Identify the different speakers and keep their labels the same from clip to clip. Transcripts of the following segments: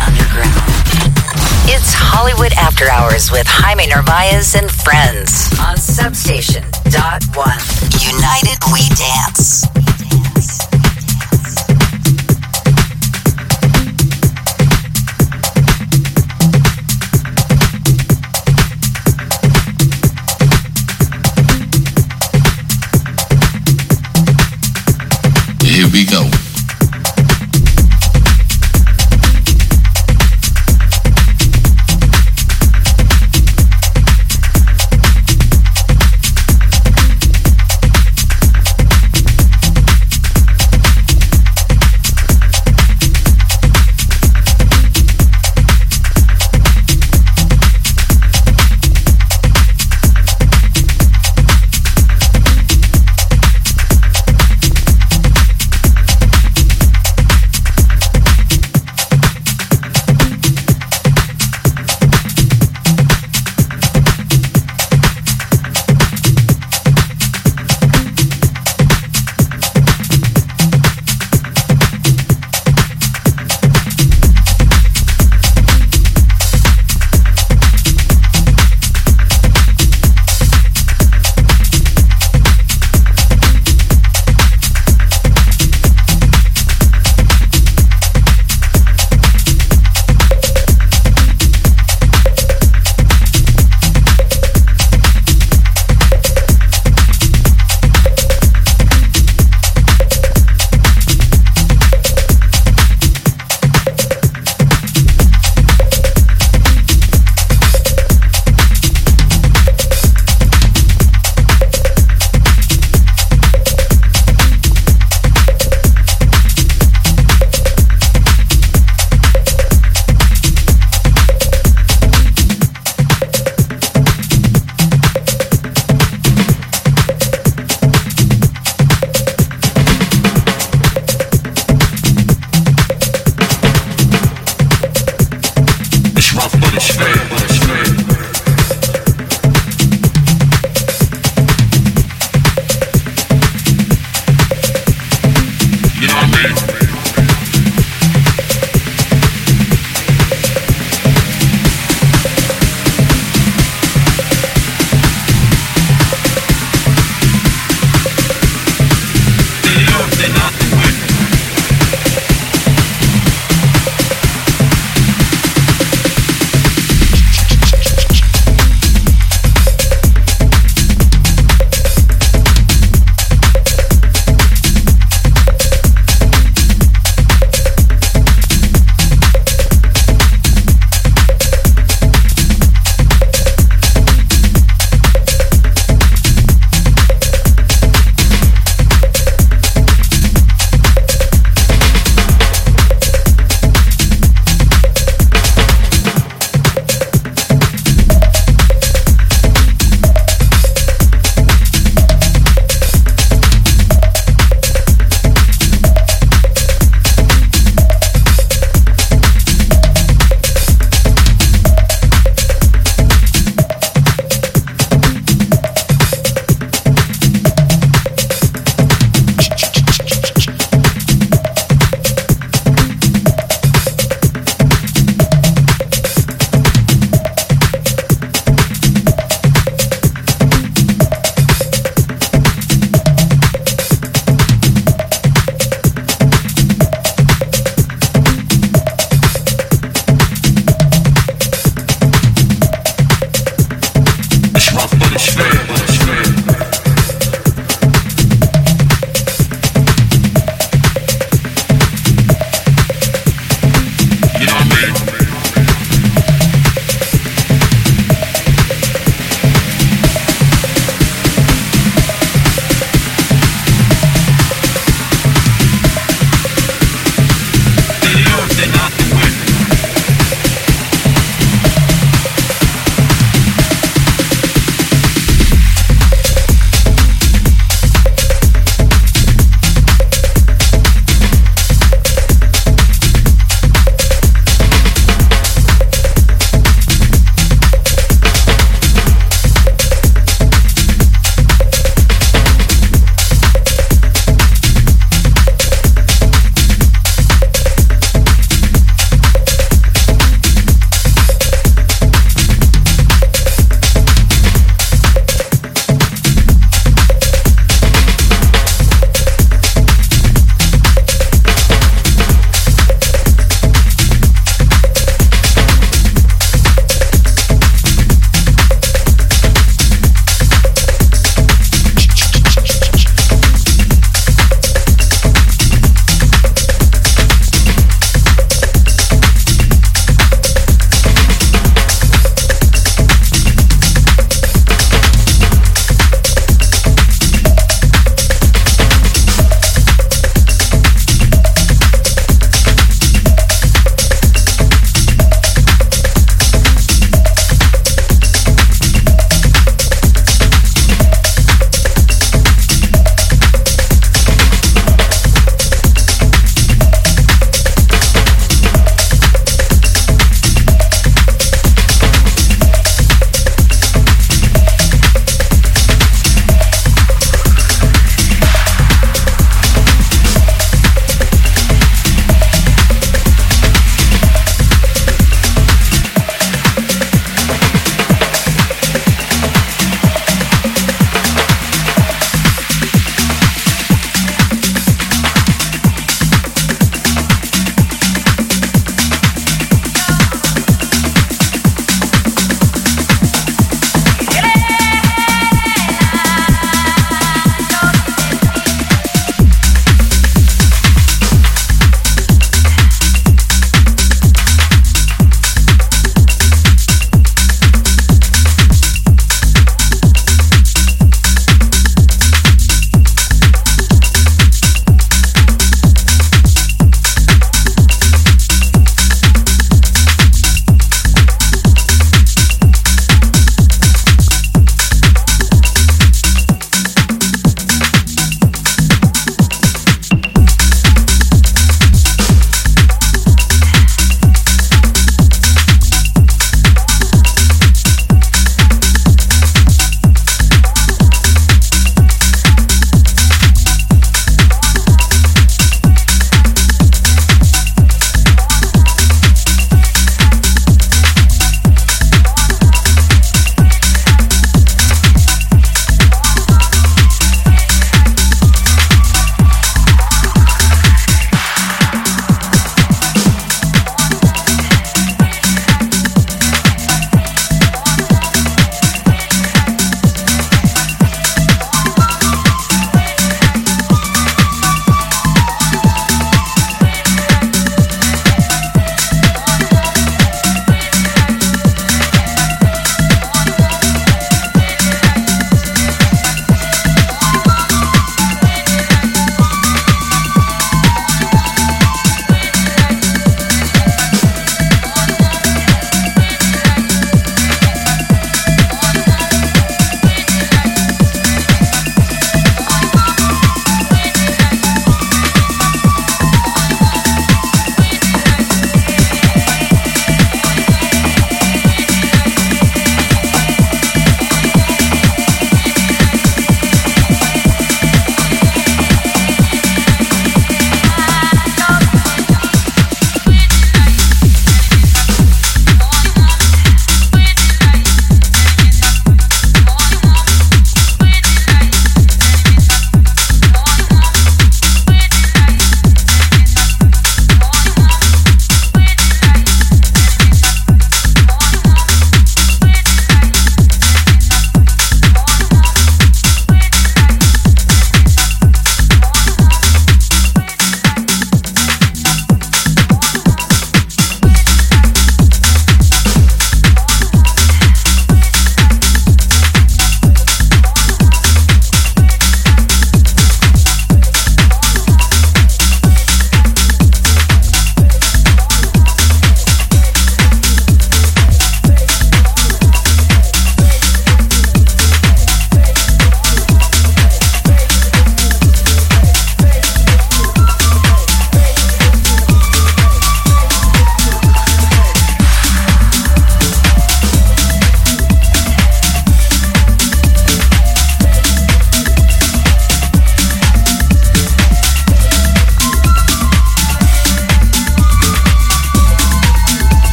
Speaker 1: underground. It's Hollywood After Hours with Jaime Narvaez and friends on Substation Dot One. United We Dance.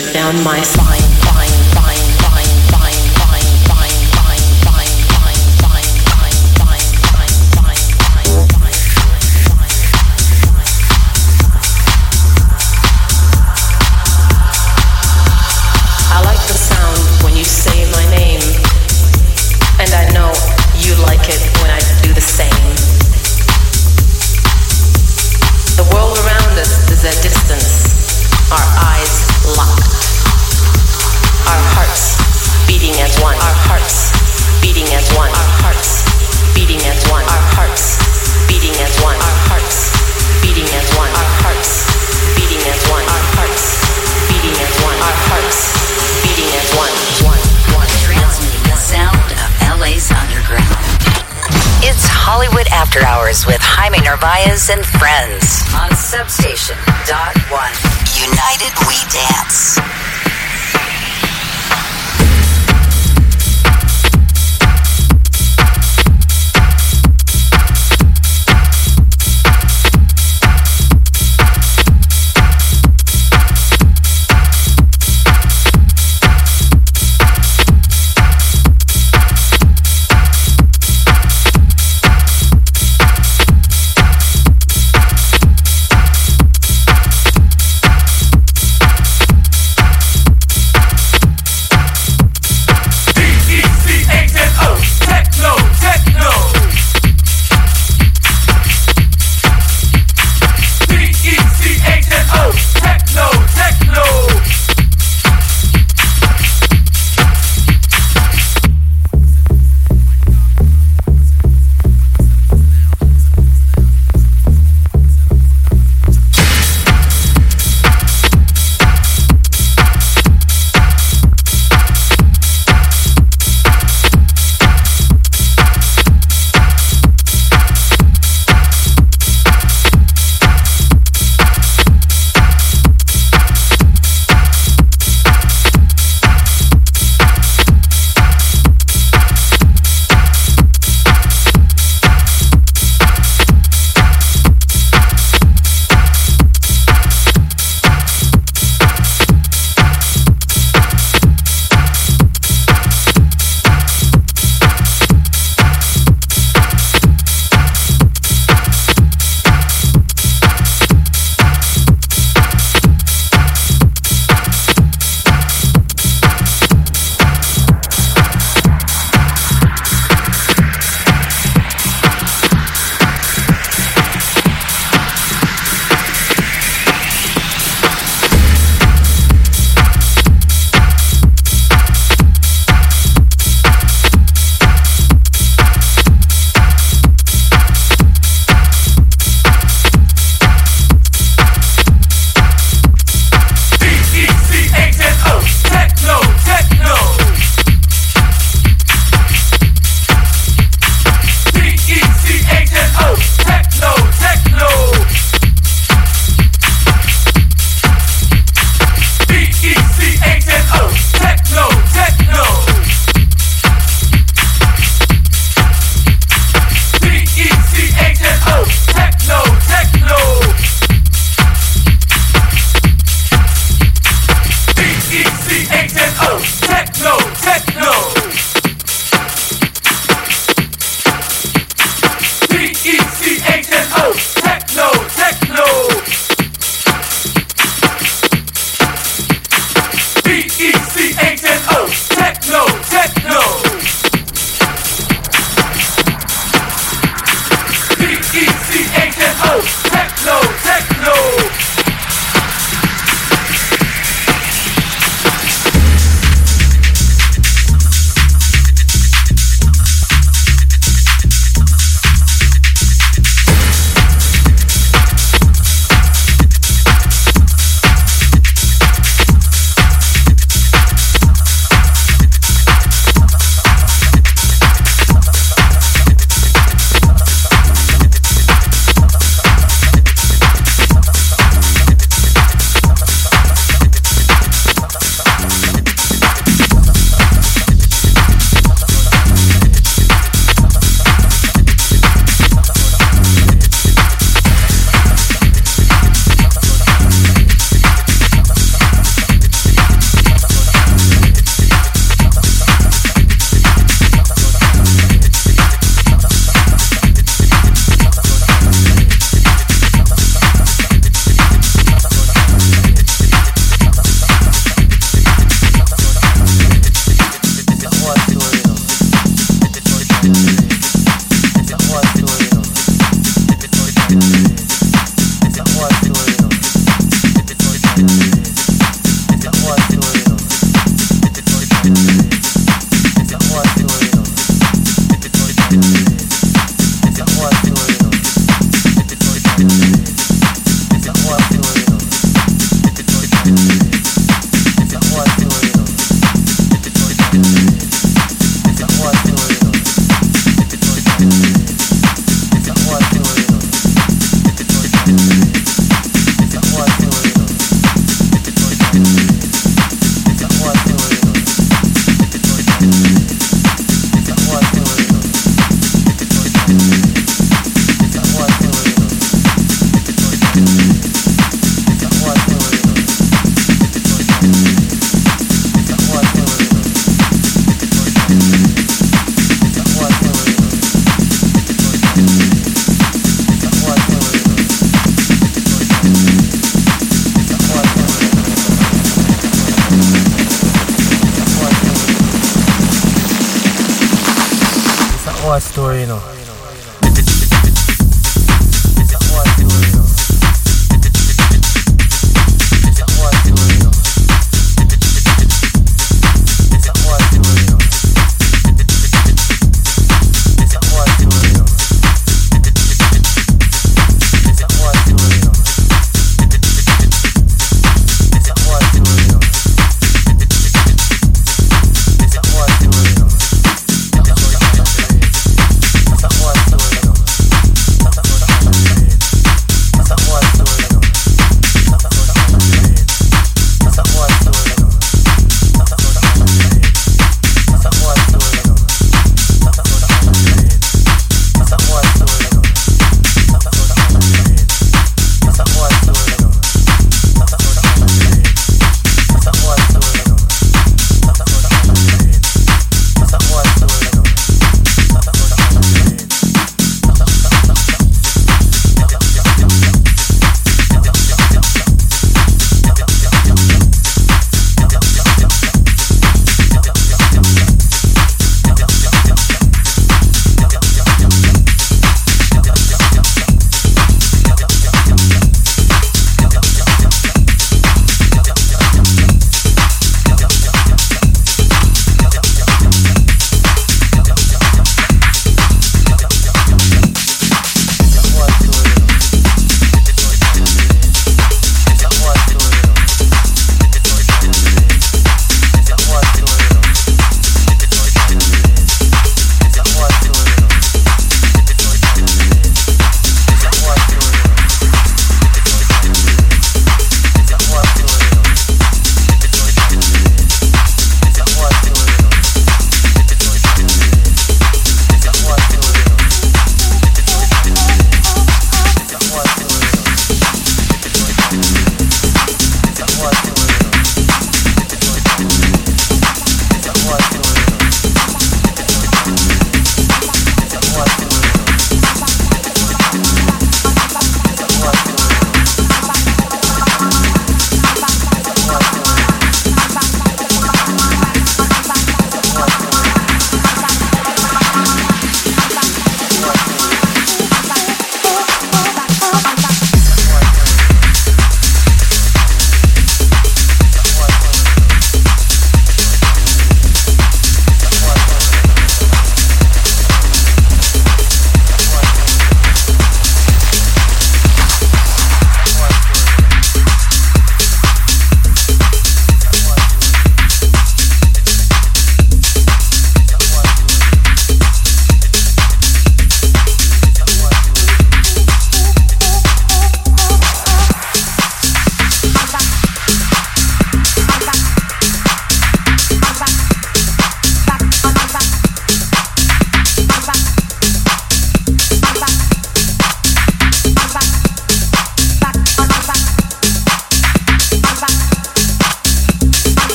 Speaker 2: down my